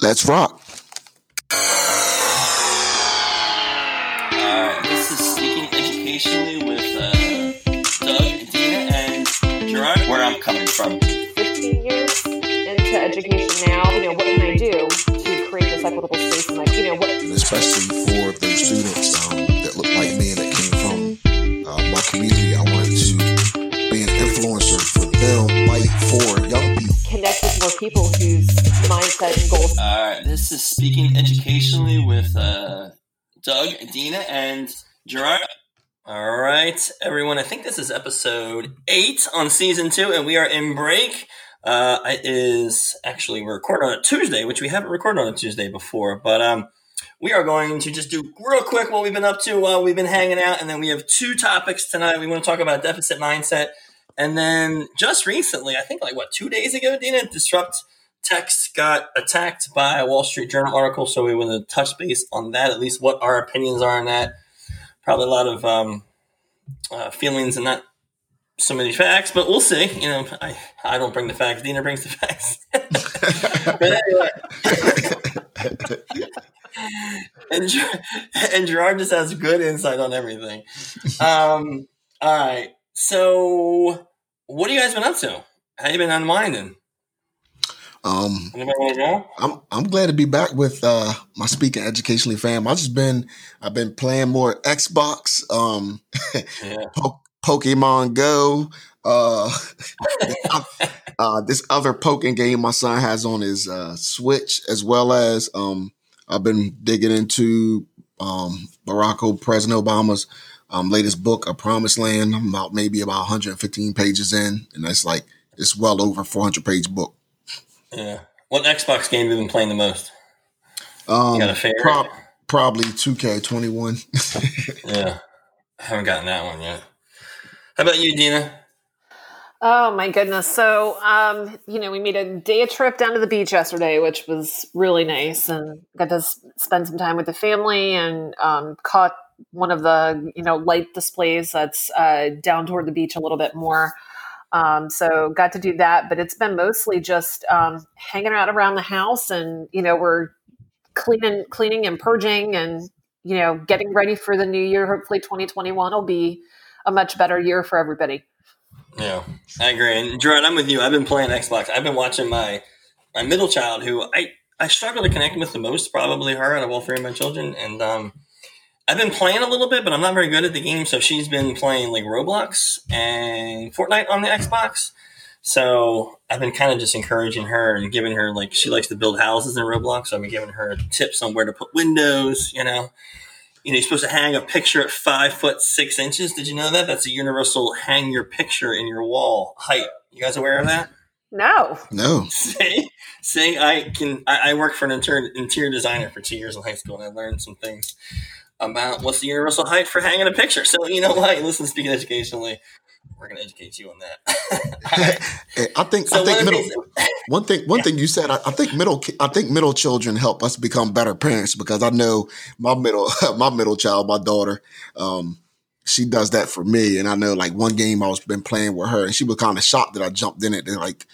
Let's rock. Alright, this is Speaking Educationally with uh, Doug, Dina, and Gerard, where I'm coming from. 15 years into education now, you know, what can I do to create this equitable space in my, you know, what, especially for those students um, that look like me and that came from uh, my community. I wanted to be an influencer for them, like for young people. connect with more people whose mindset and goals Alright, this is Speaking Educationally with uh, Doug, Dina, and Gerard. Alright, everyone, I think this is episode 8 on season 2, and we are in break. Uh, it is actually, we're recording on a Tuesday, which we haven't recorded on a Tuesday before, but um, we are going to just do real quick what we've been up to while we've been hanging out, and then we have two topics tonight. We want to talk about deficit mindset, and then just recently, I think like what two days ago, Dina, Disrupt Text got attacked by a Wall Street Journal article, so we want to touch base on that, at least what our opinions are on that. Probably a lot of um, uh, feelings and not so many facts, but we'll see. You know, I, I don't bring the facts. Dina brings the facts. but anyway. and, and Gerard just has good insight on everything. Um, all right. So, what have you guys been up to? How you been unwinding? Um, Anybody want to go? I'm I'm glad to be back with uh, my speaking educationally fam. I've just been I've been playing more Xbox, um, Yeah. po- Pokemon Go. Uh, uh, this other poking game my son has on his uh, Switch, as well as um, I've been digging into um, Barack President Obama's um, latest book, A Promised Land. I'm about maybe about 115 pages in, and that's like it's well over 400 page book. Yeah. What Xbox game have you been playing the most? Um, You got a favorite? prob- probably 2K21. Yeah. I haven't gotten that one yet. How about you, Dina? Oh my goodness. So, um, you know, we made a day trip down to the beach yesterday, which was really nice and got to spend some time with the family and um, caught one of the, you know, light displays that's uh, down toward the beach a little bit more. Um, so got to do that, but it's been mostly just um, hanging out around the house and, you know, we're cleaning, cleaning and purging and, you know, getting ready for the new year. Hopefully 2021 will be a much better year for everybody. Yeah, I agree. And Gerard, I'm with you. I've been playing Xbox. I've been watching my my middle child, who I I struggle to connect with the most, probably her out of all three of my children. And um, I've been playing a little bit, but I'm not very good at the game. So she's been playing like Roblox and Fortnite on the Xbox. So I've been kind of just encouraging her and giving her like she likes to build houses in Roblox. So I've been giving her tips on where to put windows. You know, you know, you're supposed to hang a picture at five foot six inches. Did you know that? That's a universal hang your picture in your wall height. You guys aware of that? No. no. See, see, I can. I, I worked for an interior, interior designer for two years in high school, and I learned some things about what's the universal height for hanging a picture. So you know what? Listen, to speaking educationally, we're going to educate you on that. I think so I think one middle one thing one thing you said I, I think middle ki- I think middle children help us become better parents because I know my middle my middle child my daughter um she does that for me and I know like one game I was been playing with her and she was kind of shocked that I jumped in it and like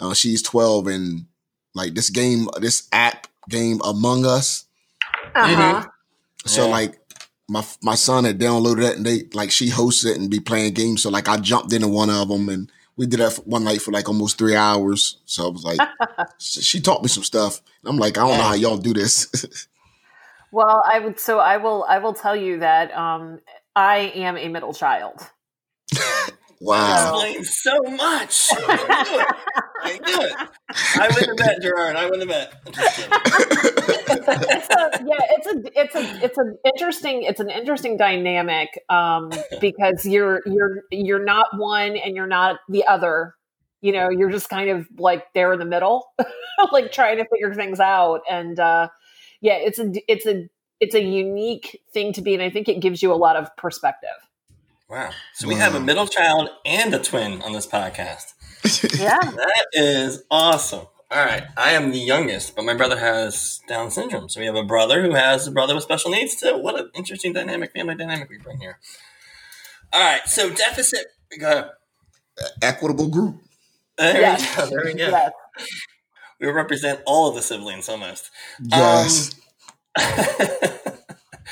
uh, she's 12 and like this game this app game Among Us Uh-huh. So Yeah. like my my son had downloaded it and they like she hosts it and be playing games. So like I jumped into one of them and we did that for one night for like almost three hours. So I was like, she taught me some stuff. I'm like, I don't know how y'all do this. Well, I would. So I will. I will tell you that um, I am a middle child. wow. explains so much. I knew it. I knew it. I wouldn't have met Gerard. I wouldn't have met. I'm just kidding. it's a, yeah, it's a it's a it's an interesting it's an interesting dynamic um, because you're you're you're not one and you're not the other. You know, you're just kind of like there in the middle, like trying to figure things out. And uh, yeah, it's a it's a it's a unique thing to be, and I think it gives you a lot of perspective. Wow. So we have a middle child and a twin on this podcast. Yeah. That is awesome. All right. I am the youngest, but my brother has Down syndrome. So we have a brother who has a brother with special needs too. What an interesting dynamic, family dynamic we bring here. All right. So deficit. Go ahead. Equitable group. There Yes. we go. There we go. Yes. we represent all of the siblings almost. Yes. Um,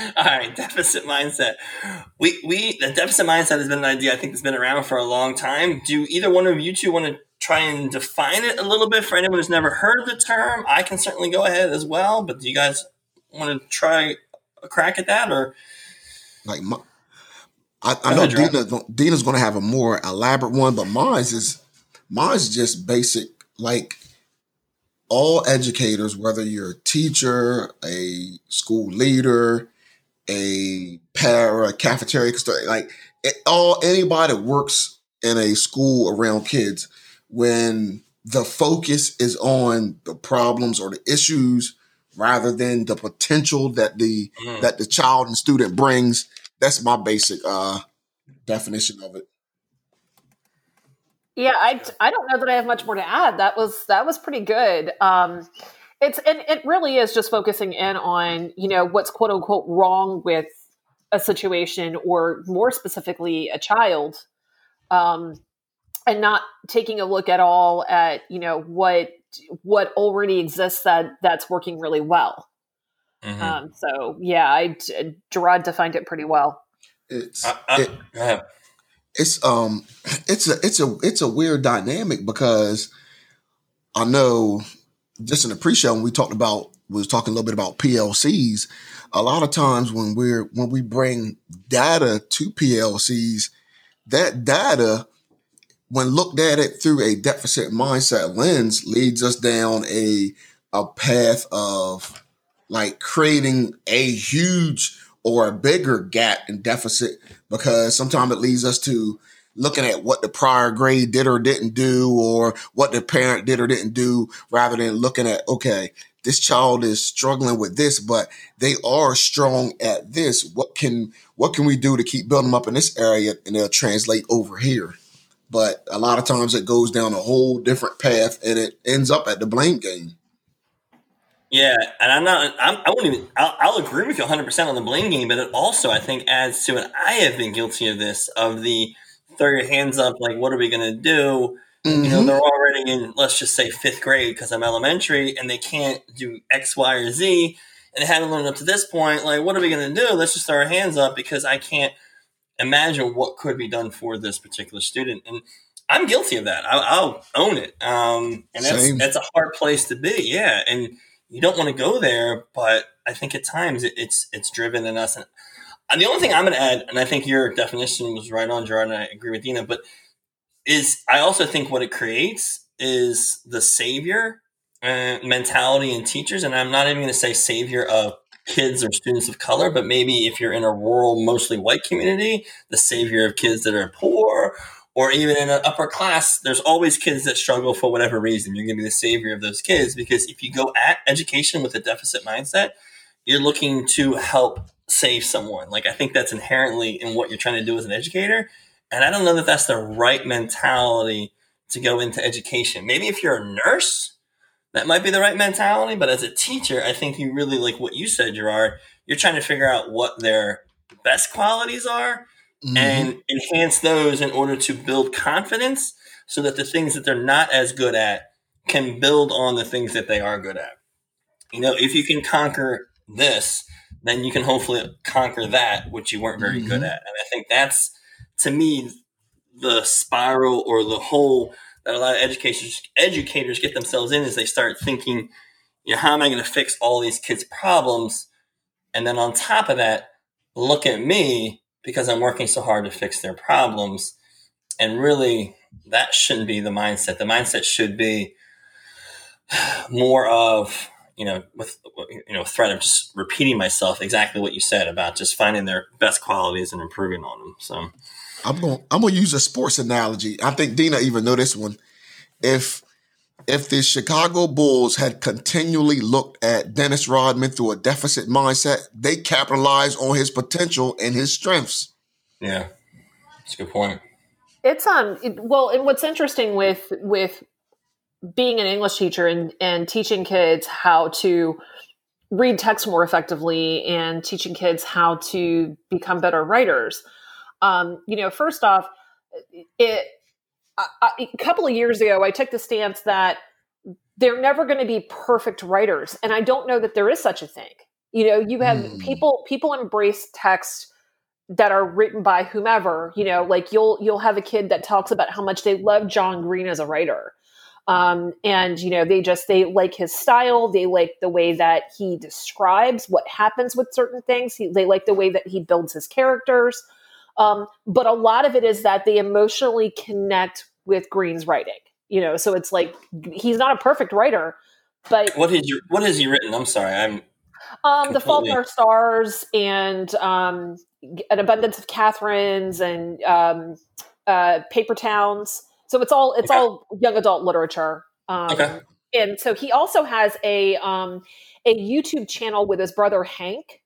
all right, deficit mindset. We we the deficit mindset has been an idea I think that's been around for a long time. Do either one of you two want to try and define it a little bit for anyone who's never heard the term? I can certainly go ahead as well, but do you guys want to try a crack at that or like my, I, I know Dina, Dina's going to have a more elaborate one, but mine's is mine's just basic. Like all educators, whether you're a teacher, a school leader, a para, cafeteria custodian, like it, all anybody that works in a school around kids, when the focus is on the problems or the issues rather than the potential that the mm. that the child and student brings, that's my basic uh definition of it. Yeah, I, I don't know that I have much more to add. That was that was pretty good. Um, it's and it really is just focusing in on you know what's quote unquote wrong with a situation or more specifically a child, um, and not taking a look at all at you know what what already exists that that's working really well. Mm-hmm. Um, so yeah, I Gerard defined it pretty well. It's uh, uh, it, it's um it's a it's a it's a weird dynamic because I know just in the pre-show when we talked about we was talking a little bit about PLCs. A lot of times when we're when we bring data to PLCs, that data, when looked at it through a deficit mindset lens, leads us down a a path of like creating a huge or a bigger gap and deficit because sometimes it leads us to looking at what the prior grade did or didn't do or what the parent did or didn't do rather than looking at, okay, this child is struggling with this, but they are strong at this. What can, what can we do to keep building them up in this area and they'll translate over here? But a lot of times it goes down a whole different path and it ends up at the blame game. Yeah, and I'm not. I'm, I won't even. I'll, I'll agree with you 100 percent on the blame game, but it also I think adds to it. I have been guilty of this of the throw your hands up. Like, what are we going to do? Mm-hmm. You know, mm-hmm. they're already in let's just say fifth grade because I'm elementary, and they can't do X, Y, or Z, and they haven't learned up to this point. Like, what are we going to do? Let's just throw our hands up because I can't imagine what could be done for this particular student, and I'm guilty of that. I'll, I'll own it, um, and that's Same. that's a hard place to be. Yeah, and you don't want to go there, but I think at times it, it's it's driven in us. And the only thing I'm going to add, and I think your definition was right on, Gerard, and I agree with Dina, but is I also think what it creates is the savior uh, mentality in teachers, and I'm not even going to say savior of kids or students of color, but maybe if you're in a rural, mostly white community, the savior of kids that are poor or even in an upper class, there's always kids that struggle for whatever reason. You're going to be the savior of those kids because if you go at education with a deficit mindset, you're looking to help save someone. Like I think that's inherently in what you're trying to do as an educator. And I don't know that that's the right mentality to go into education. Maybe if you're a nurse, that might be the right mentality. But as a teacher, I think you really like what you said, Gerard. You're trying to figure out what their best qualities are mm-hmm. and enhance those in order to build confidence so that the things that they're not as good at can build on the things that they are good at. You know, if you can conquer this, then you can hopefully conquer that, which you weren't very mm-hmm. good at. And I think that's, to me, the spiral or the hole that a lot of educators educators get themselves in is they start thinking, you know, how am I going to fix all these kids' problems? And then on top of that, look at me because I'm working so hard to fix their problems. And really, that shouldn't be the mindset. The mindset should be more of, you know, with, you know, threat of just repeating myself exactly what you said about just finding their best qualities and improving on them. So I'm going, I'm going to use a sports analogy. I think Dina even know this one. If, if the Chicago Bulls had continually looked at Dennis Rodman through a deficit mindset, they capitalized on his potential and his strengths. Yeah, that's a good point. It's um it, well, and what's interesting with with being an English teacher and and teaching kids how to read text more effectively and teaching kids how to become better writers. Um, you know, first off, it a couple of years ago, I took the stance that they're never going to be perfect writers and i don't know that there is such a thing you know you have Mm. people people embrace text that are written by whomever you know like you'll you'll have a kid that talks about how much they love john green as a writer um, and you know they just they like his style they like the way that he describes what happens with certain things he, they like the way that he builds his characters um, but a lot of it is that they emotionally connect with green's writing you know so it's like he's not a perfect writer but What is your What has he written? I'm sorry. I'm um, the Fault in Our Stars and um, an abundance of Katherines and um, uh, Paper Towns. So it's all it's Okay. all young adult literature. Um, Okay. And so he also has a um, a YouTube channel with his brother Hank,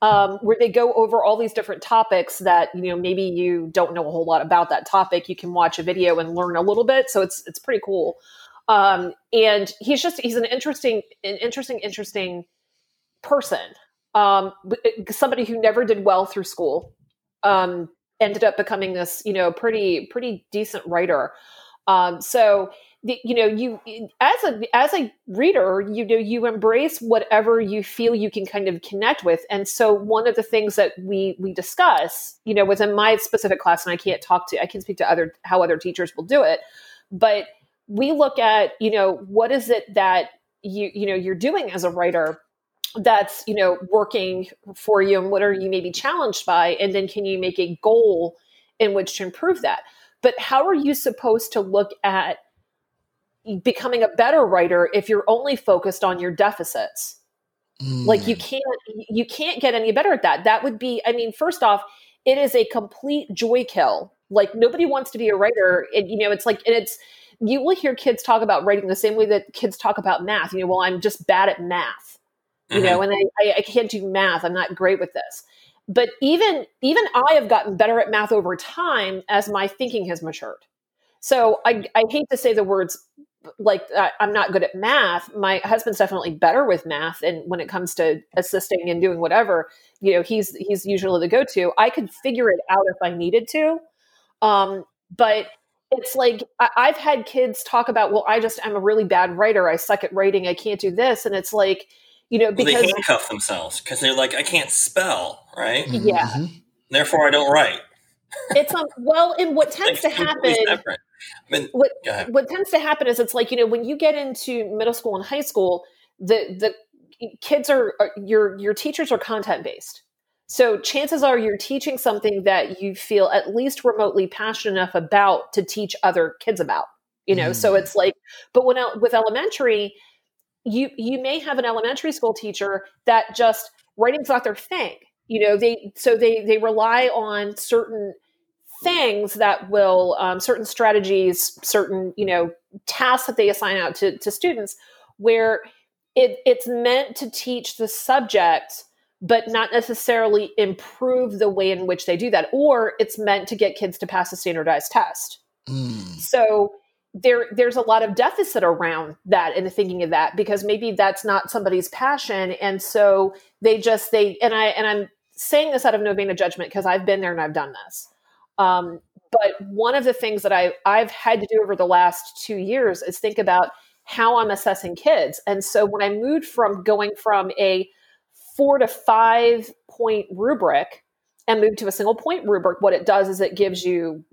um, where they go over all these different topics that you know maybe you don't know a whole lot about that topic. You can watch a video and learn a little bit. So it's it's pretty cool. Um, and he's just he's an interesting an interesting interesting person um, somebody who never did well through school um, ended up becoming this you know pretty pretty decent writer. Um, so the, you know you as a as a reader you know you embrace whatever you feel you can kind of connect with. And so one of the things that we we discuss you know within my specific class and i can't talk to i can speak to other how other teachers will do it but we look at you know what is it that you you know you're doing as a writer that's you know working for you and what are you maybe challenged by and then can you make a goal in which to improve that? But how are you supposed to look at becoming a better writer if you're only focused on your deficits? Like you Mm. can't you can't get any better at that. That would be i mean first off it is a complete joy kill. Like nobody wants to be a writer and you know it's like and it's you will hear kids talk about writing the same way that kids talk about math. You know well i'm just bad at math you Mhm. know and I, I, I can't do math. I'm not great with this. But even even i have gotten better at math over time as my thinking has matured. So i, I hate to say the words like uh, i'm not good at math. My husband's definitely better with math and when it comes to assisting and doing whatever you know he's he's usually the go-to. I could figure it out if i needed to. Um, but it's like I, i've had kids talk about well i just i'm a really bad writer. I suck at writing. I can't do this. And it's like you know Well, they handcuff themselves because they're like, I can't spell, right? yeah. Mhm. Therefore, I don't write. it's um well and what Like, tends to happen separate. I mean, what what tends to happen is it's like you know when you get into middle school and high school the the kids are, are your your teachers are content based so chances are you're teaching something that you feel at least remotely passionate enough about to teach other kids about you know so Mm. it's like but when with elementary you you may have an elementary school teacher that just writing's not their thing you know they so they they rely on certain things that will um, certain strategies certain you know tasks that they assign out to, to students where it, it's meant to teach the subject but not necessarily improve the way in which they do that or it's meant to get kids to pass a standardized test Mm. so there there's a lot of deficit around that and the thinking of that because maybe that's not somebody's passion. And so they just they and i and i'm saying this out of no vein of judgment because i've been there and i've done this. Um, but one of the things that I, i've had to do over the last two years is think about how i'm assessing kids. And so when i moved from going from a four to five point rubric and moved to a single point rubric what it does is it gives you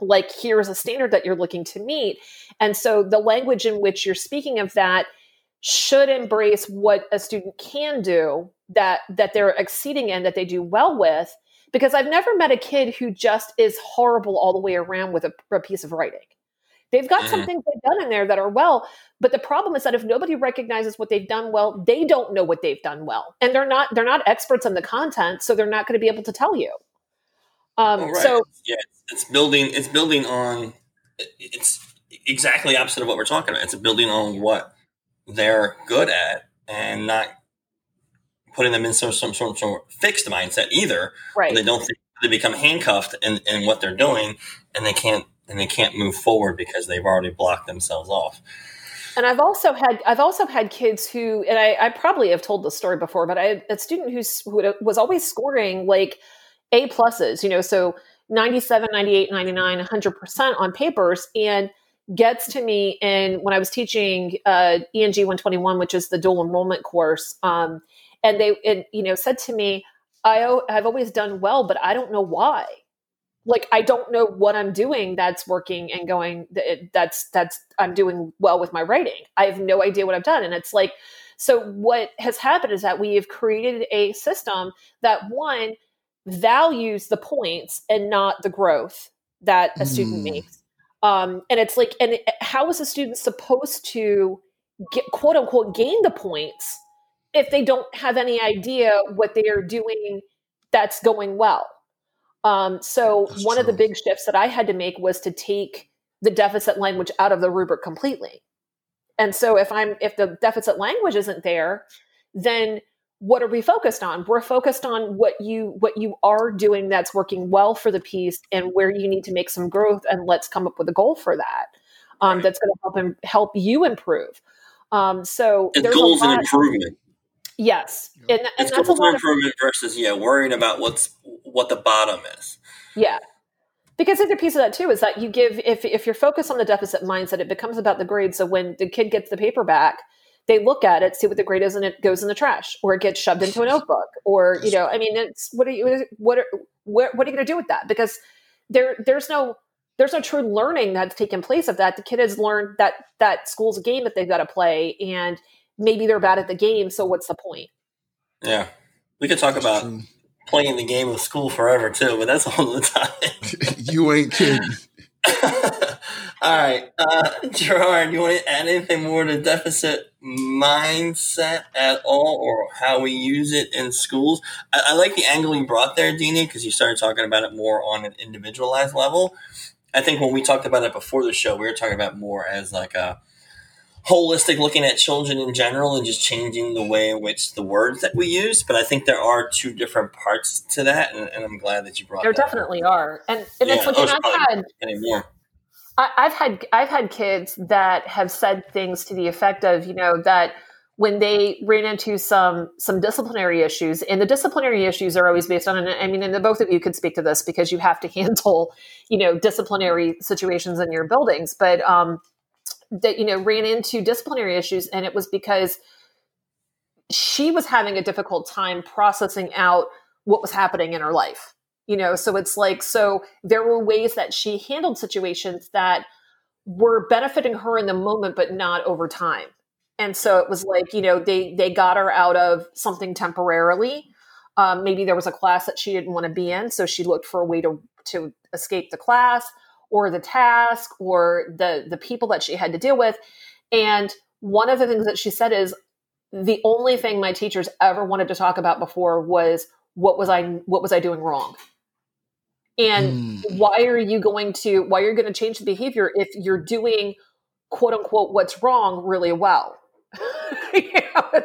like here's a standard that you're looking to meet. And so the language in which you're speaking of that should embrace what a student can do that that they're exceeding in that they do well with because i've never met a kid who just is horrible all the way around with a, a piece of writing. They've got some Mhm. things they've done in there that are well but the problem is that if nobody recognizes what they've done well they don't know what they've done well. And they're not they're not experts in the content so they're not going to be able to tell you um, Oh, right. so yeah, it's, building. It's building on. It's exactly opposite of what we're talking about. It's building on what they're good at, and not putting them in some some sort of, fixed mindset either. right They don't think they become handcuffed in, in what they're doing, and they can't and they can't move forward because they've already blocked themselves off. And I've also had I've also had kids who, and I, I probably have told this story before, but I had a student who's, who was always scoring like A pluses, you know, so 97, 98, 99, 100% on papers. And gets to me in when I was teaching uh, ENG 121, which is the dual enrollment course. Um, and they, you know, said to me, I, I've always done well, but I don't know why. Like, I don't know what I'm doing that's working and going, that's, that's, I'm doing well with my writing. I have no idea what I've done. And it's like, so what has happened is that we have created a system that one values the points and not the growth that a student mm. makes. Um, and it's like, and how is a student supposed to get quote unquote gain the points if they don't have any idea what they are doing that's going well? Um, so that's one true. of the big shifts that I had to make was to take the deficit language out of the rubric completely. And so if I'm if the deficit language isn't there, then what are we focused on? We're focused on what you what you are doing that's working well for the piece and where you need to make some growth and let's come up with a goal for that um, right. that's going to help him help you improve. Um, so the goals and improvement. Yes. And, and it's goals and improvement of, versus yeah worrying about what's what the bottom is. Yeah. Because the other piece of that too is that you give if if you're focused on the deficit mindset it becomes about the grade. So when the kid gets the paper back they look at it, see what the grade is, and it goes in the trash, or it gets shoved into a notebook, or you know, I mean, it's what are you what are what, what are you going to do with that? Because there there's no there's no true learning that's taken place of that. The kid has learned that that school's a game that they've got to play, and maybe they're bad at the game. So what's the point? Yeah, we could talk about playing the game of school forever too, but that's all the time. you ain't kidding. All right, uh, Gerard, you want to add anything more to deficit mindset at all, or how we use it in schools? I, I like the angle you brought there, Dina, because you started talking about it more on an individualized level. I think when we talked about it before the show, we were talking about more as like a holistic looking at children in general and just changing the way in which the words that we use. But I think there are two different parts to that, and, and I'm glad that you brought. Up. There definitely up. are, and, and yeah, it's like I've had anymore. I, I've had I've had kids that have said things to the effect of, you know, that when they ran into some some disciplinary issues and the disciplinary issues are always based on and i mean and the both of you could speak to this because you have to handle you know disciplinary situations in your buildings but um that you know ran into disciplinary issues and it was because she was having a difficult time processing out what was happening in her life you know? So it's like so there were ways that she handled situations that were benefiting her in the moment but not over time. And so it was like you know they they got her out of something temporarily. Um, maybe there was a class that she didn't want to be in so she looked for a way to to escape the class or the task or the the people that she had to deal with and one of the things that she said is the only thing my teachers ever wanted to talk about before was what was i what was i doing wrong and mm. why are you going to why are you going to change the behavior if you're doing quote unquote what's wrong really well? you know,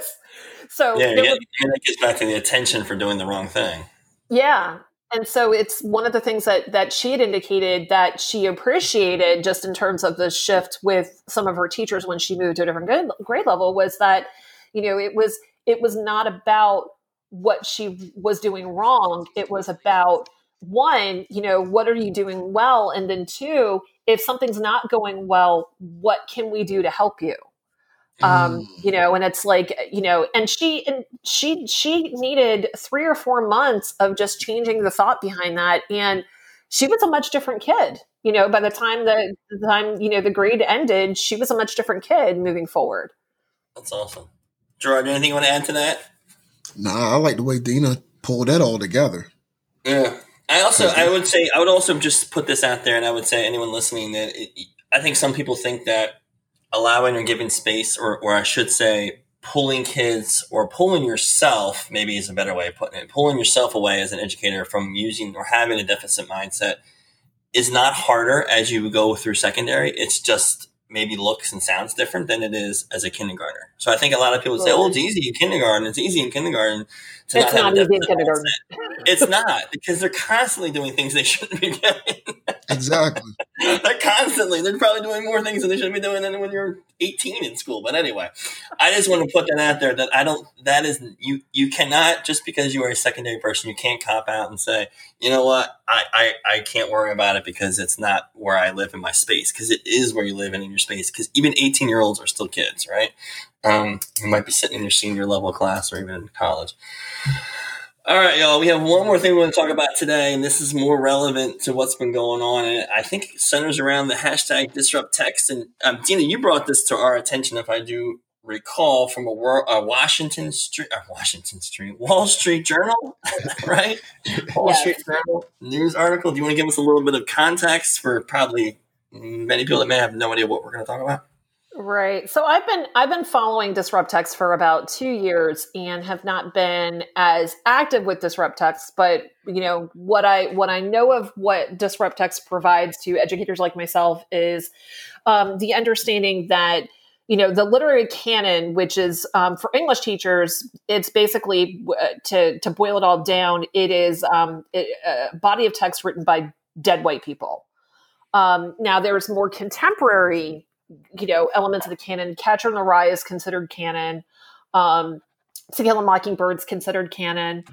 so yeah, yeah, that gets back to the attention for doing the wrong thing. Yeah. And so it's one of the things that that she had indicated that she appreciated just in terms of the shift with some of her teachers when she moved to a different grade level was that you know it was it was not about what she was doing wrong it was about one, you know, what are you doing well? And then two, if something's not going well, what can we do to help you? Um, mm. you know, and it's like, you know, and she and she she needed three or four months of just changing the thought behind that. And she was a much different kid. You know, by the time the, the time, you know, the grade ended, she was a much different kid moving forward. That's awesome. Gerard, anything you want to add to that? Nah, I like the way Dina pulled that all together. Yeah. I also, I would say, I would also just put this out there, and I would say anyone listening that it, I think some people think that allowing or giving space, or, or I should say, pulling kids or pulling yourself, maybe is a better way of putting it, pulling yourself away as an educator from using or having a deficit mindset is not harder as you go through secondary. It's just maybe looks and sounds different than it is as a kindergartner. So I think a lot of people say, "Oh, it's easy in kindergarten. It's easy in kindergarten." To it's not, not easy in kindergarten. it's not because they're constantly doing things they shouldn't be doing. exactly. they're constantly. They're probably doing more things than they should be doing than when you're 18 in school. But anyway, I just want to put that out there that I don't. That is you. You cannot just because you are a secondary person, you can't cop out and say, you know what, I I, I can't worry about it because it's not where I live in my space. Because it is where you live and in your space. Because even 18 year olds are still kids, right? Um, you might be sitting in your senior level class or even in college. All right, y'all. We have one more thing we want to talk about today, and this is more relevant to what's been going on. And I think it centers around the hashtag disrupt text. And um, Dina, you brought this to our attention, if I do recall, from a, a Washington Street, uh, Washington Street, Wall Street Journal, right? Wall yes. Street Journal news article. Do you want to give us a little bit of context for probably many people that may have no idea what we're going to talk about? Right. So I've been I've been following Disrupt Text for about two years and have not been as active with Disrupt Text, but you know what I what I know of what Disrupt Text provides to educators like myself is um, the understanding that you know the literary canon, which is um, for English teachers, it's basically uh, to to boil it all down, it is um, it, a body of text written by dead white people. Um, now there's more contemporary you know elements of the canon. Catcher in the Rye is considered canon. Um, to Kill a Mockingbird's considered canon.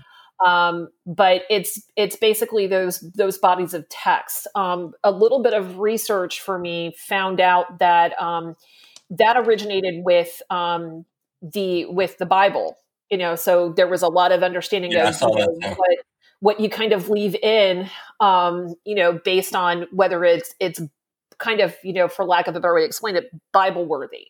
Um, but it's it's basically those those bodies of text. Um, a little bit of research for me found out that um, that originated with um, the with the Bible. You know, so there was a lot of understanding yeah, of you know, what what you kind of leave in, um, you know, based on whether it's it's kind of, you know, for lack of a better way to explain it, Bible worthy.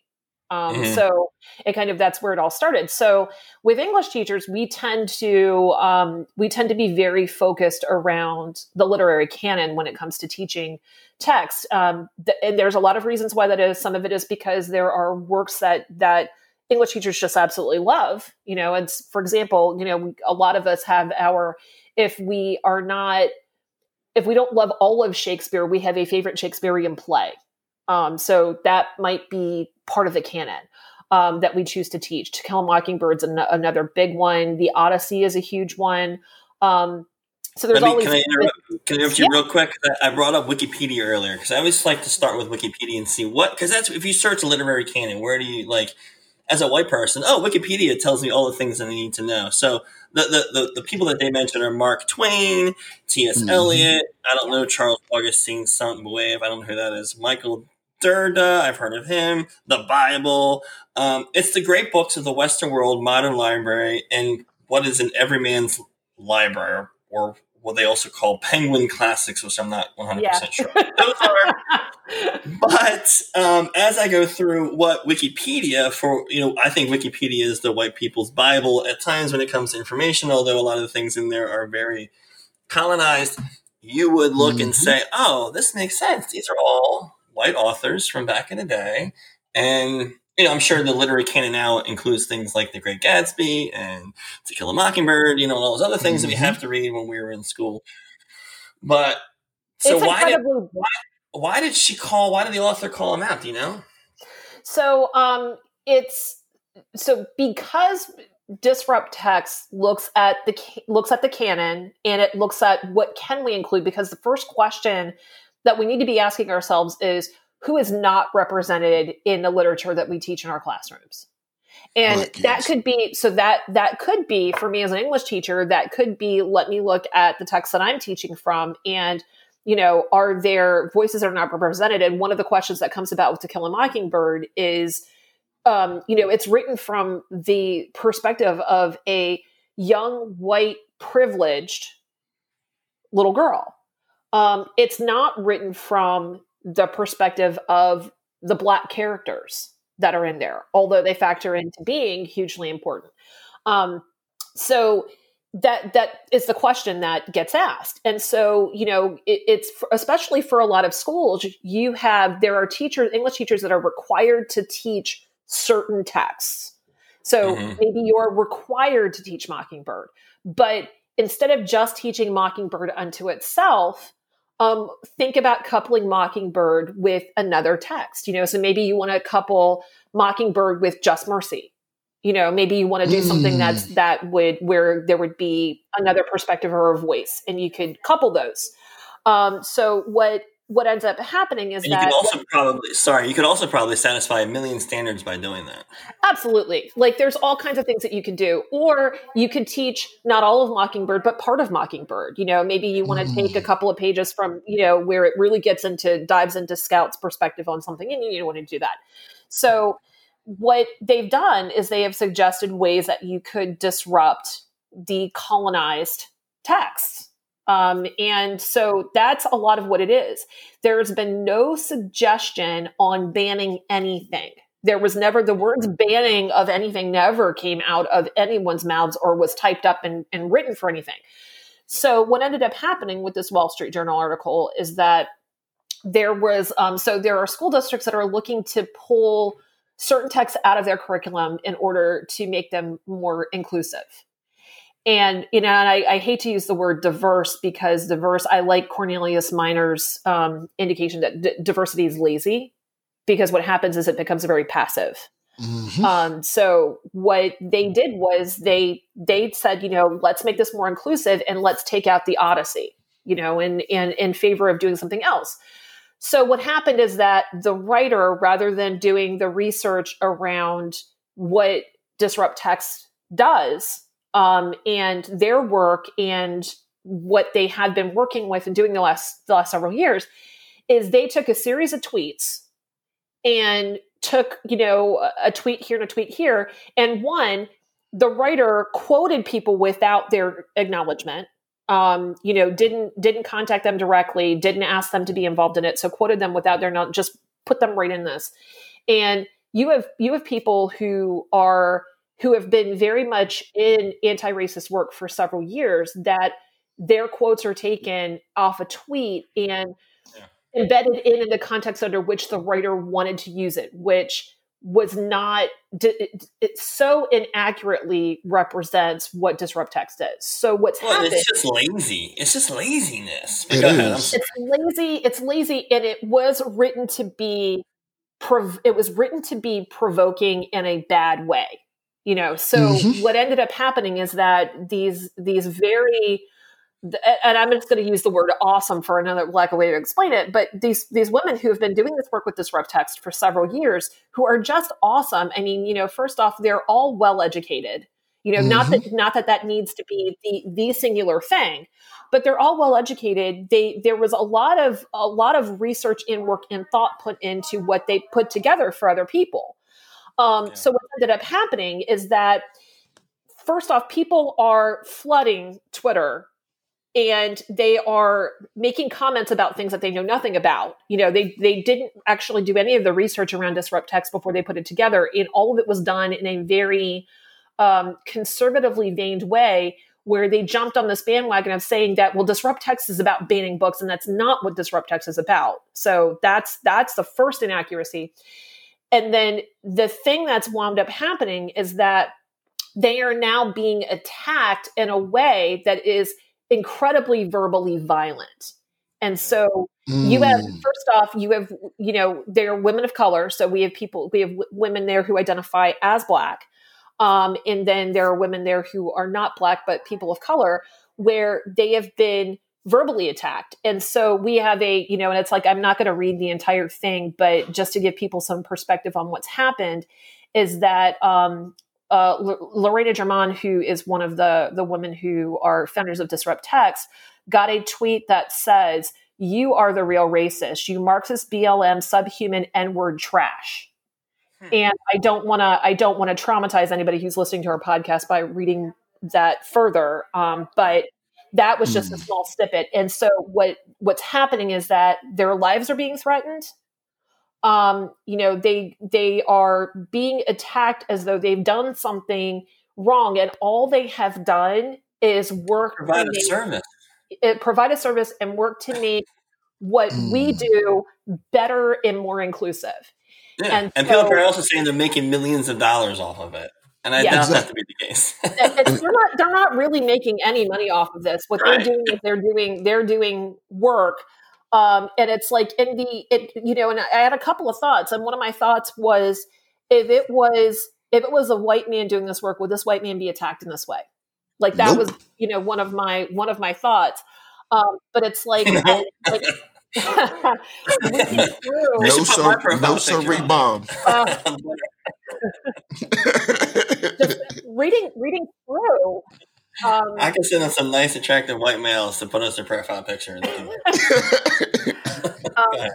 Um, mm-hmm. So it kind of that's where it all started. So with English teachers, we tend to um, we tend to be very focused around the literary canon when it comes to teaching text. Um, th- and there's a lot of reasons why that is. Some of it is because there are works that that English teachers just absolutely love. You know, and for example, you know, a lot of us have our if we are not if we don't love all of Shakespeare, we have a favorite Shakespearean play. Um, so that might be part of the canon um, that we choose to teach. To Kill a Mockingbird's an- another big one. The Odyssey is a huge one. Um, so there's me, always. Can I interrupt, can I interrupt you yeah. real quick? I brought up Wikipedia earlier because I always like to start with Wikipedia and see what because that's if you search literary canon, where do you like as a white person? Oh, Wikipedia tells me all the things that I need to know. So the, the, the, the, people that they mentioned are Mark Twain, T.S. Mm-hmm. Eliot. I don't know Charles Augustine Sainte-Beuve. I don't know who that is. Michael Dirda. I've heard of him. The Bible. Um, it's the great books of the Western world, modern library, and what is in every man's library, or what they also call Penguin Classics, which I'm not 100% yeah. sure. but um, as I go through what Wikipedia for, you know, I think Wikipedia is the white people's Bible at times when it comes to information, although a lot of the things in there are very colonized. You would look mm-hmm. and say, oh, this makes sense. These are all white authors from back in the day. And you know, I'm sure the literary canon now includes things like The Great Gatsby and To Kill a Mockingbird, you know, and all those other things mm-hmm. that we have to read when we were in school. But so it's why did why, why did she call? Why did the author call him out? Do you know? So um, it's so because disrupt text looks at the looks at the canon and it looks at what can we include because the first question that we need to be asking ourselves is who is not represented in the literature that we teach in our classrooms and right, that yes. could be so that that could be for me as an english teacher that could be let me look at the text that i'm teaching from and you know are there voices are not represented and one of the questions that comes about with to kill a mockingbird is um, you know it's written from the perspective of a young white privileged little girl um, it's not written from the perspective of the black characters that are in there, although they factor into being hugely important. Um, so that that is the question that gets asked, and so you know it, it's for, especially for a lot of schools. You have there are teachers, English teachers, that are required to teach certain texts. So mm-hmm. maybe you're required to teach Mockingbird, but instead of just teaching Mockingbird unto itself, um, think about coupling Mockingbird with another text. You know, so maybe you want to couple Mockingbird with Just Mercy. You know, maybe you want to do something that's hmm. that would where there would be another perspective or a voice, and you could couple those. Um, so what what ends up happening is And that you could also probably sorry, you could also probably satisfy a million standards by doing that. Absolutely. Like there's all kinds of things that you can do. Or you could teach not all of Mockingbird, but part of Mockingbird. You know, maybe you want to take a couple of pages from, you know, where it really gets into dives into Scout's perspective on something and you want to do that. So what they've done is they have suggested ways that you could disrupt decolonized texts. Um, and so that's a lot of what it is. There's been no suggestion on banning anything. There was never the words banning of anything never came out of anyone's mouths or was typed up and, and written for anything. So what ended up happening with this Wall Street Journal article is that there was um, so there are school districts that are looking to pull certain texts out of their curriculum in order to make them more inclusive. And you know and I, I, hate to use the word diverse because diverse i like cornelius Minor's um, indication that d- diversity is lazy because what happens is it becomes very passive. Mm-hmm. um, so what they did was they they said you know let's make this more inclusive and let's take out the odyssey you know in in in favor of doing something else so what happened is that the writer rather than doing the research around what disrupt text does um, and their work and what they had been working with and doing the last the last several years is they took a series of tweets and took you know a tweet here and a tweet here. And one the writer quoted people without their acknowledgement um, you know didn't didn't contact them directly didn't ask them to be involved in it so quoted them without their not just put them right in this and you have you have people who are who have been very much in anti-racist work for several years that their quotes are taken off a tweet and yeah. embedded in, in the context under which the writer wanted to use it which was not it, it so inaccurately represents what disrupt text is so what's well, happened it's just lazy it's just laziness it is. it's lazy it's lazy and it was written to be Prov- it was written to be provoking in a bad way you know so mm-hmm. what ended up happening is that these these very and I'm just going to use the word awesome for another lack of way to explain it, but these these women who have been doing this work with Disrupt Text for several years, who are just awesome. I mean, you know, first off, they're all well educated. You know, mm-hmm. not that not that that needs to be the the singular thing, but they're all well educated. They there was a lot of a lot of research and work and thought put into what they put together for other people. Um, yeah. So what ended up happening is that first off, people are flooding Twitter and they are making comments about things that they know nothing about. You know, they they didn't actually do any of the research around disrupt text before they put it together, and all of it was done in a very um, conservatively veined way, where they jumped on this bandwagon of saying that well, disrupt text is about banning books, and that's not what disrupt text is about. So that's that's the first inaccuracy. And then the thing that's wound up happening is that they are now being attacked in a way that is incredibly verbally violent. And so mm. you have, mm. first off, you have, you know, they're women of color. So we have people, we have w- women there who identify as Black. Um, and then there are women there who are not Black, but people of color, where they have been verbally attacked. And so we have a, you know, and it's like, I'm not going to read the entire thing, but just to give people some perspective on what's happened is that um, uh, L- Lorena Germán, who is one of the, the women who are founders of Disrupt Text, got a tweet that says, you are the real racist. You Marxist BLM subhuman N-word trash. Hmm. And I don't want to. I don't want to traumatize anybody who's listening to our podcast by reading that further. Um, but that was just mm. a hmm. small snippet and so what what's happening is that their lives are being threatened um you know they they are being attacked as though they've done something wrong and all they have done is work provide a make, service it, provide a service and work to make what mm. we do better and more inclusive yeah. and, and so, people are also saying they're making millions of dollars off of it and I yeah, doubt exactly. that to be the case. they're not they're not really making any money off of this. What right. they're doing is they're doing they're doing work. Um, and it's like in the it you know, and I had a couple of thoughts, and one of my thoughts was if it was if it was a white man doing this work, would this white man be attacked in this way? Like that nope. was you know one of my one of my thoughts. Um, but it's like, like Reading through- They No sir, no sir, picture on Bob. uh, reading reading through. Um, I can send them some nice, attractive white males to put us their profile picture. And they can- um,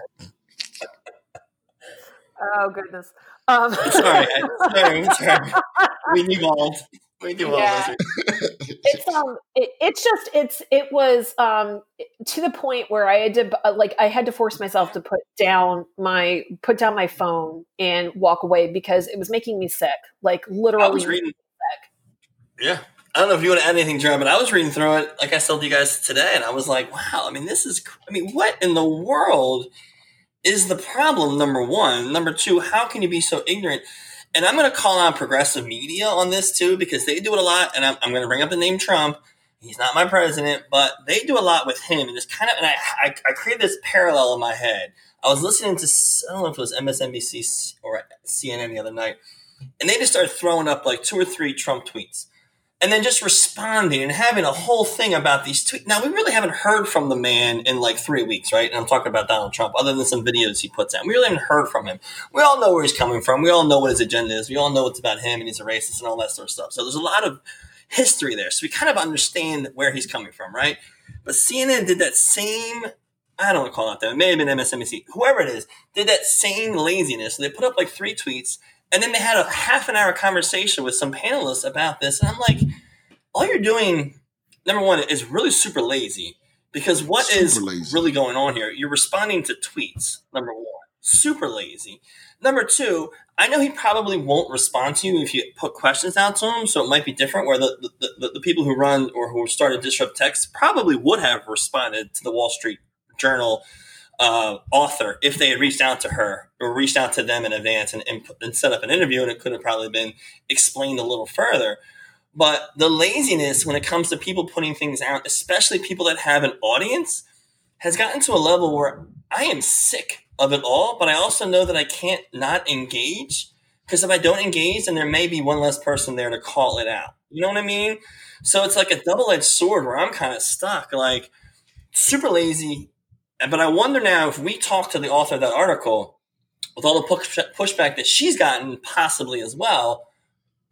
oh goodness. Um, sorry, I, sorry, sorry. We devolved. We devolved. Yeah. it's um it, it's just it's it was um to the point where i had to uh, like i had to force myself to put down my put down my phone and walk away because it was making me sick like I literally was reading. Yeah. I don't know if you want to add anything, John, but I was reading through it, like I told you guys today, and I was like, wow, I mean, this is, I mean, what in the world is the problem, number one? Number two, how can you be so ignorant? And I'm going to call out progressive media on this too, because they do it a lot, and I'm, I'm going to bring up the name Trump. He's not my president, but they do a lot with him, and it's kind of, and I, I, I created this parallel in my head. I was listening to, I don't know if it was MSNBC or CNN the other night, and they just started throwing up like two or three Trump tweets and then just responding and having a whole thing about these tweets. Now, we really haven't heard from the man in like three weeks, right? And I'm talking about Donald Trump, other than some videos he puts out. We really haven't heard from him. We all know where he's coming from. We all know what his agenda is. We all know it's about him and he's a racist and all that sort of stuff. So there's a lot of history there. So we kind of understand where he's coming from, right? But CNN did that same. I don't want to call it that. It may have been MSNBC. Whoever it is did that same laziness. So they put up like three tweets, and then they had a half an hour conversation with some panelists about this. And I'm like, all you're doing, number one, is really super lazy because what is Super lazy. really going on here? You're responding to tweets, number one. Super lazy. Number two, I know he probably won't respond to you if you put questions out to him, so it might be different. Where the, the, the, the people who run or who started Disrupt Text probably would have responded to the Wall Street Journal uh, author if they had reached out to her or reached out to them in advance and, and, and set up an interview, and it could have probably been explained a little further. But the laziness when it comes to people putting things out, especially people that have an audience, has gotten to a level where I am sick of it all. But I also know that I can't not engage because if I don't engage, then there may be one less person there to call it out. You know what I mean? So it's like a double edged sword where I'm kind of stuck, like super lazy. But I wonder now if we talk to the author of that article with all the push- pushback that she's gotten, possibly as well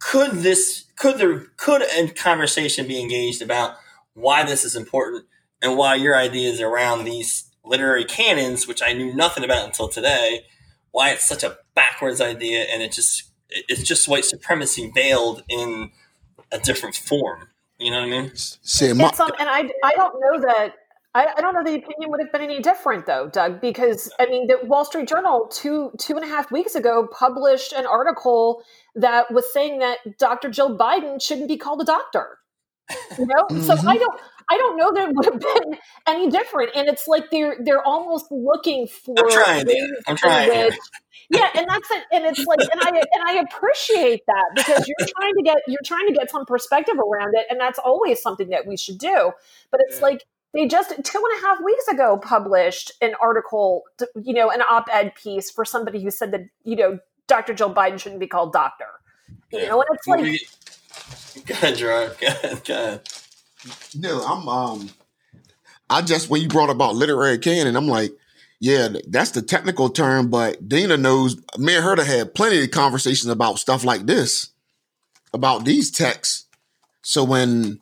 could this could there could a conversation be engaged about why this is important and why your ideas around these literary canons which i knew nothing about until today why it's such a backwards idea and it just it's just white supremacy veiled in a different form? You know what i mean? See, my, it's, and I, I don't know that I, I don't know the opinion would have been any different though, Doug, because I mean the Wall Street Journal two two and a half weeks ago published an article that was saying that Dr. Jill Biden shouldn't be called a doctor. You know? So Mhm. I don't I don't know that it would have been any different. And it's like they're they're almost looking for i'm trying ways i'm in trying which- yeah, and that's it. And it's like, and I and I appreciate that because you're trying to get you're trying to get some perspective around it, and that's always something that we should do. But it's Yeah. like they just two and a half weeks ago published an article, to- you know, an op-ed piece for somebody who said that you know Dr. Jill Biden shouldn't be called doctor. You Yeah. know, and it's like go ahead gerard go ahead go ahead no, I'm um, I just when you brought about literary canon, I'm like, yeah, that's the technical term, but Dana knows. Me and her to had plenty of conversations about stuff like this, about these texts. So when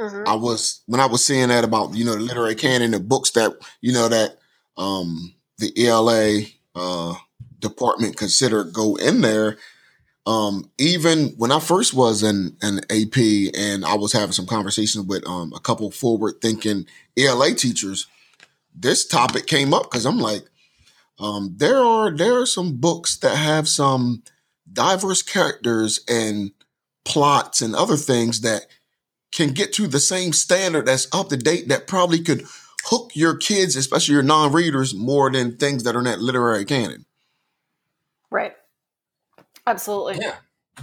Mhm. I was when I was seeing that about you know the literary canon, the books that you know that um the ELA uh department considered go in there. Um, even when I first was in an AP and I was having some conversations with um a couple forward thinking ELA teachers, this topic came up because I'm like, um, there are there are some books that have some diverse characters and plots and other things that can get to the same standard that's up to date that probably could hook your kids, especially your non-readers, more than things that are in that literary canon. right, absolutely, yeah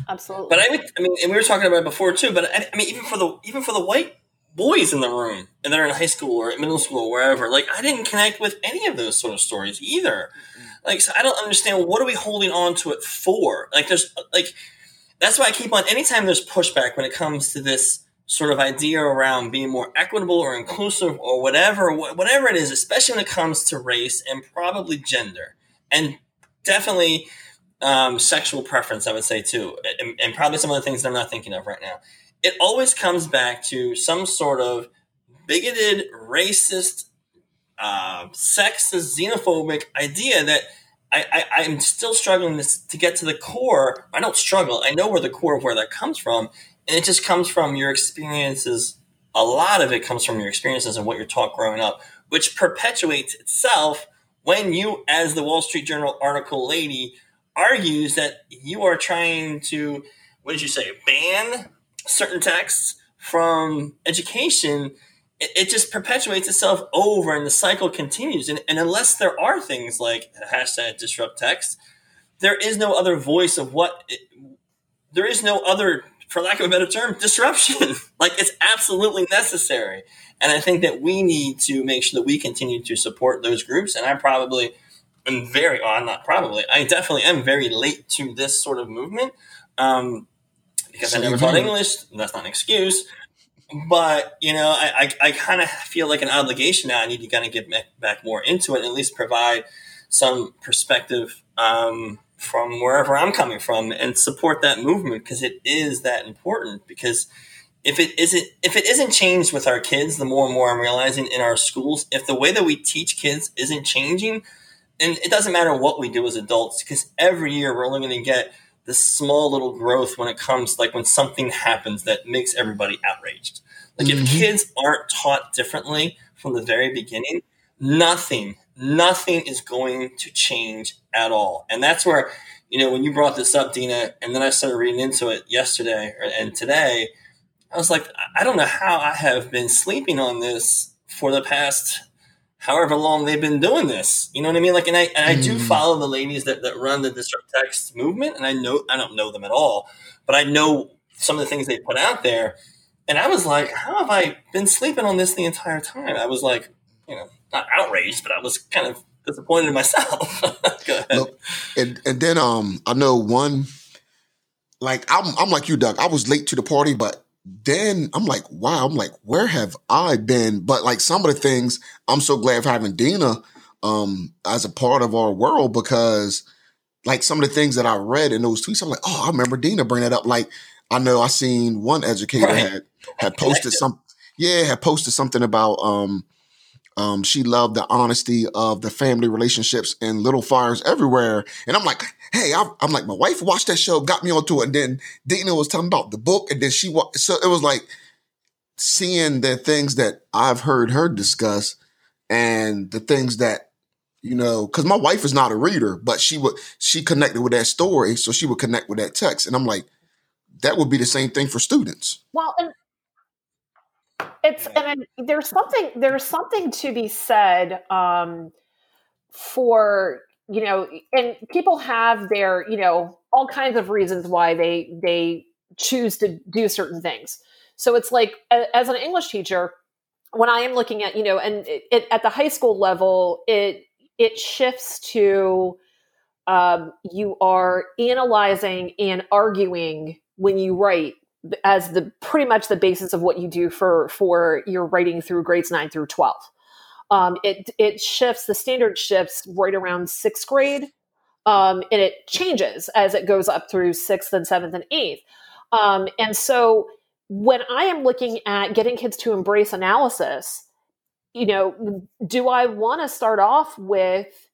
absolutely. But I, would, I mean, and we were talking about it before too. But I, I mean, even for the even for the white boys in the room, and they're in high school or middle school or wherever, like I didn't connect with any of those sort of stories either. Mm-hmm. Like, so I don't understand what are we holding on to it for? Like, there's like that's why I keep on. Anytime there's pushback when it comes to this sort of idea around being more equitable or inclusive or whatever whatever it is especially when it comes to race and probably gender and definitely um, sexual preference i would say too and, and probably some of the things that i'm not thinking of right now it always comes back to some sort of bigoted racist uh, sexist xenophobic idea that I, I, am still struggling to, to get to the core. I don't struggle. I know where the core of where that comes from. And it just comes from your experiences. A lot of it comes from your experiences and what you're taught growing up, which perpetuates itself when you, as the Wall Street Journal article lady, argues that you are trying to, what did you say, ban certain texts from education it, it just perpetuates itself over and the cycle continues. And, and unless there are things like hashtag disrupt text, there is no other voice of what it, there is no other, for lack of a better term, disruption. like it's absolutely necessary. And I think that we need to make sure that we continue to support those groups. And I probably am very, oh, I'm not probably, I definitely am very late to this sort of movement. Um, because I never taught English. That's not an excuse but you know, I, I, I kind of feel like an obligation now. I need to kind of get back more into it, and at least provide some perspective um, from wherever I'm coming from, and support that movement because it is that important. Because if it isn't, if it isn't changed with our kids, the more and more I'm realizing in our schools, if the way that we teach kids isn't changing, and it doesn't matter what we do as adults, because every year we're only going to get this small little growth when it comes like when something happens that makes everybody outraged. Like mm-hmm. if kids aren't taught differently from the very beginning, nothing, nothing is going to change at all. And that's where, you know, when you brought this up, Dina, and then I started reading into it yesterday and today, I was like, I don't know how I have been sleeping on this for the past however long they've been doing this. You know what I mean? Like, and I and I mm. do follow the ladies that, that run the disrupt text movement, and I know I don't know them at all, but I know some of the things they put out there. And I was like, how have I been sleeping on this the entire time? I was like, you know, not outraged, but I was kind of disappointed in myself. Go ahead. Look, and and then um, I know one. Like I'm, I'm like you, Doug. I was late to the party, but then I'm like, wow, I'm like, where have I been? But like some of the things, I'm so glad for having Dina um as a part of our world because like some of the things that I read in those tweets, I'm like, oh, I remember Dina bring that up. Like, I know I seen one educator right. had had posted some, yeah, had posted something about um um, she loved the honesty of the family relationships and little fires everywhere. And I'm like, hey, I'm, I'm, like, my wife watched that show, got me onto it. And then Dina was telling about the book. And then she, so it was like seeing the things that I've heard her discuss and the things that, you know, cause my wife is not a reader, but she would, she connected with that story. So she would connect with that text. And I'm like, that would be the same thing for students. Well, and it's and there's something there's something to be said um, for you know, and people have their you know all kinds of reasons why they they choose to do certain things. So it's like as an English teacher, when I am looking at you know, and it, it, at the high school level, it it shifts to um, you are analyzing and arguing when you write as the pretty much the basis of what you do for for your writing through grades 9 through 12 um, it it shifts the standard shifts right around sixth grade um, and it changes as it goes up through sixth and seventh and eighth. Um, and so when i am looking at getting kids to embrace analysis you know do i want to start off with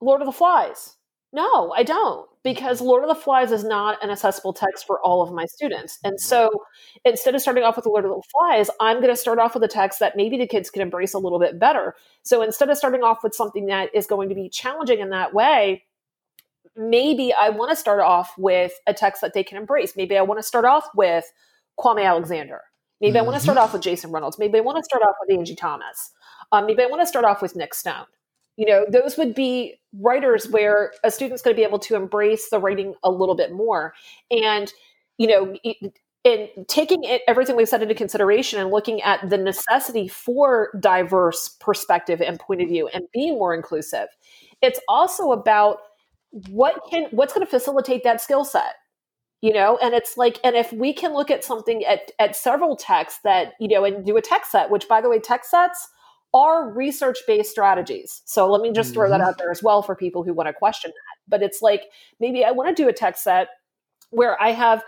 lord of the flies no i don't because Lord of the Flies is not an accessible text for all of my students. And so instead of starting off with Lord of the Flies, I'm going to start off with a text that maybe the kids can embrace a little bit better. So instead of starting off with something that is going to be challenging in that way, maybe I want to start off with a text that they can embrace. Maybe I want to start off with Kwame Alexander. Maybe mm-hmm. I want to start off with Jason Reynolds. Maybe I want to start off with Angie Thomas. Um, maybe I want to start off with Nic Stone you know those would be writers where a student's going to be able to embrace the writing a little bit more. And you know in taking it, everything we've said into consideration and looking at the necessity for diverse perspective and point of view and being more inclusive it's also about what can what's going to facilitate that skill set you know? And it's like and if we can look at something at at several texts that you know and do a text set which by the way text sets are research based strategies so let me just throw that Mhm. out there as well for people who want to question that but it's like maybe i want to do a text set where i have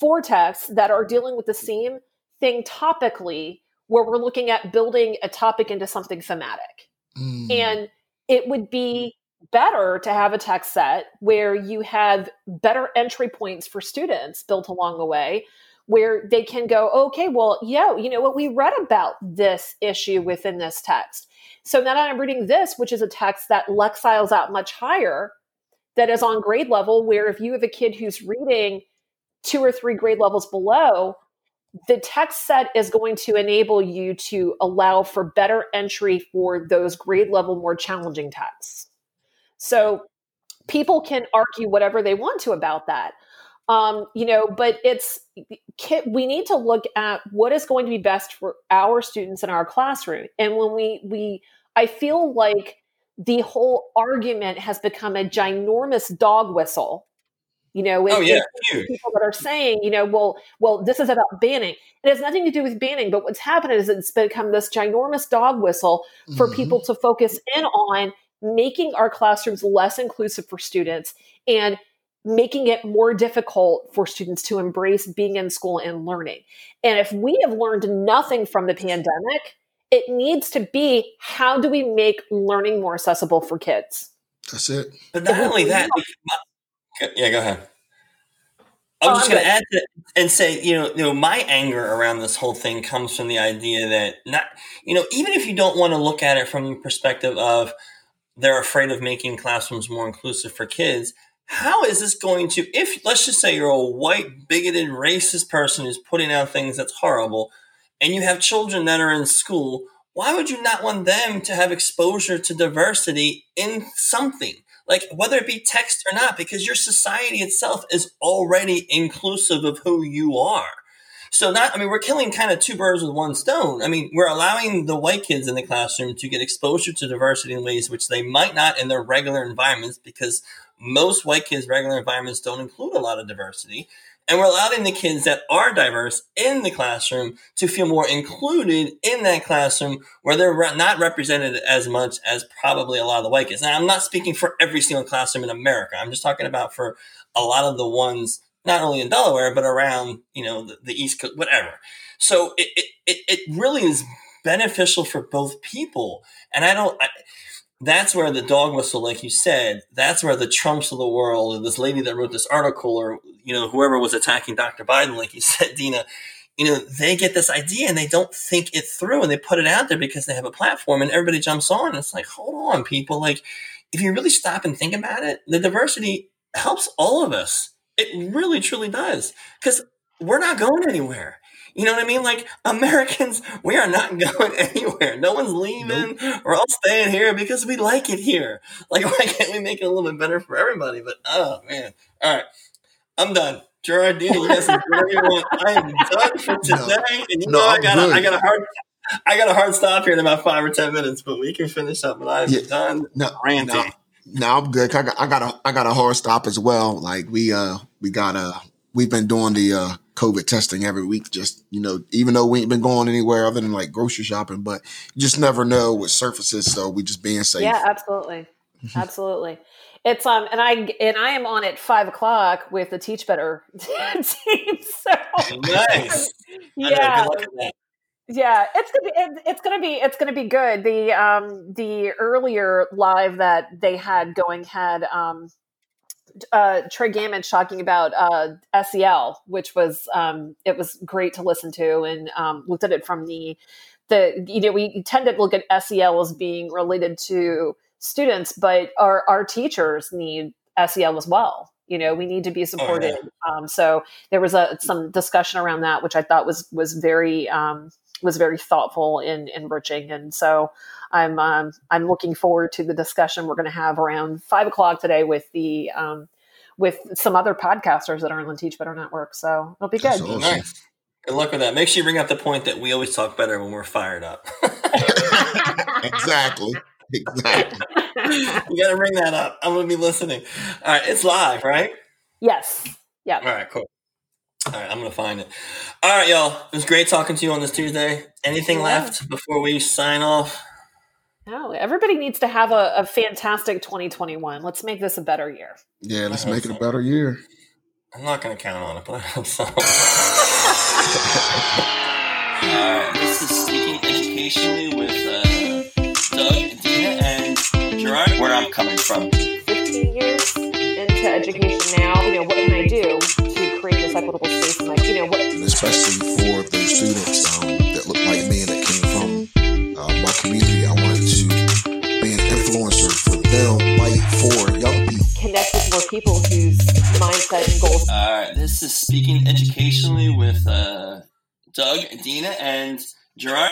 four texts that are dealing with the same thing topically where we're looking at building a topic into something thematic Mm. and it would be better to have a text set where you have better entry points for students built along the way where they can go okay well yeah you know what? We read about this issue within this text. So now that i'm reading this which is a text that lexiles out much higher that is on grade level where if you have a kid who's reading two or three grade levels below the text set is going to enable you to allow for better entry for those grade level more challenging texts. So people can argue whatever they want to about that um, you know but it's we need to look at what is going to be best for our students in our classroom and when we we i feel like the whole argument has become a ginormous dog whistle you know Oh yeah, people that are saying, you know, well, well, this is about banning. It has nothing to do with banning, but what's happened is it's become this ginormous dog whistle for Mhm. people to focus in on making our classrooms less inclusive for students and making it more difficult for students to embrace being in school and learning. And if we have learned nothing from the pandemic, it needs to be how do we make learning more accessible for kids? That's it. But not only that, yeah, go ahead. I Oh, was just going to add to and say, you know, you know, my anger around this whole thing comes from the idea that not, you know, even if you don't want to look at it from the perspective of they're afraid of making classrooms more inclusive for kids, how is this going to, if let's just say you're a white, bigoted, racist person who's putting out things that's horrible, and you have children that are in school, why would you not want them to have exposure to diversity in something? Like whether it be text or not, because your society itself is already inclusive of who you are. So not, I mean, we're killing kind of two birds with one stone. I mean, we're allowing the white kids in the classroom to get exposure to diversity in ways which they might not in their regular environments because most white kids' regular environments don't include a lot of diversity. And we're allowing the kids that are diverse in the classroom to feel more included in that classroom where they're re- not represented as much as probably a lot of the white kids. Now, I'm not speaking for every single classroom in America. I'm just talking about for a lot of the ones, not only in Delaware, but around, you know, the, the East Coast, whatever. So it, it, it, really is beneficial for both people. And I don't, I, that's where the dog whistle, like you said, that's where the Trumps of the world, and this lady that wrote this article, or you know, whoever was attacking Dr. Biden, like you said, Dina, you know, they get this idea and they don't think it through, and they put it out there because they have a platform, and everybody jumps on. And it's like, hold on, people, like if you really stop and think about it, the diversity helps all of us. It really, truly does, because we're not going anywhere. You know what I mean? Like Americans, we are not going anywhere. No one's leaving. We're all staying here because we like it here. Like, why can't we make it a little bit better for everybody? But oh man, all right, I'm done. Gerard, Dina, you guys whatever you want. I am done for today. And you No, know, I got a, got a hard, I got a hard stop here in about five or ten minutes, but we can finish up. But I'm Yeah. done No, ranting. no, no, I'm good. I got, I got a, I got a hard stop as well. Like we, uh, we got uh we've been doing the uh COVID testing every week. Just you know, even though we ain't been going anywhere other than like grocery shopping, but you just never know with surfaces. So we just being safe. Yeah, absolutely, absolutely. It's um, and I and I am on at five o'clock with the Teach Better team. So Nice. Yeah, Good luck with that. yeah, it's gonna be it's gonna be it's gonna be good. The um the earlier live that they had going had um uh Trey Gammon talking about uh SEL, which was um it was great to listen to and um looked at it from the the you know we tend to look at SEL as being related to students, but our our teachers need SEL as well. You know, we need to be supported. Um, so there was a some discussion around that, which I thought was was very um, was very thoughtful and enriching. And so I'm um, I'm looking forward to the discussion we're going to have around five o'clock today with the um, with some other podcasters that are on the Teach Better Network. So it'll be good. Awesome. Nice. Good luck with that. Make sure you bring up the point that we always talk better when we're fired up. exactly. Exactly. you got to bring that up. I'm going to be listening. All right. It's live, right? yes. Yeah. All right, cool. All right, I'm gonna find it. All right, y'all. It was great talking to you on this Tuesday. Anything Yeah. left before we sign off? No, everybody needs to have a, a fantastic 2021. Let's make this a better year. Yeah, let's I hope make it a better year. I'm not gonna count on it, but I hope so. All right, this is speaking educationally with uh, Doug, Dina, and Gerard. Where I'm coming from. 15 years into education now, you know, what can I do to create this equitable space? And like, you know, what and especially for those students um, that look like me and that came from uh, my community. I wanted to be an influencer for them, like for young people. connect with more people whose mindset and goals All right, this is speaking educationally with uh, Doug, Dina, and Gerard.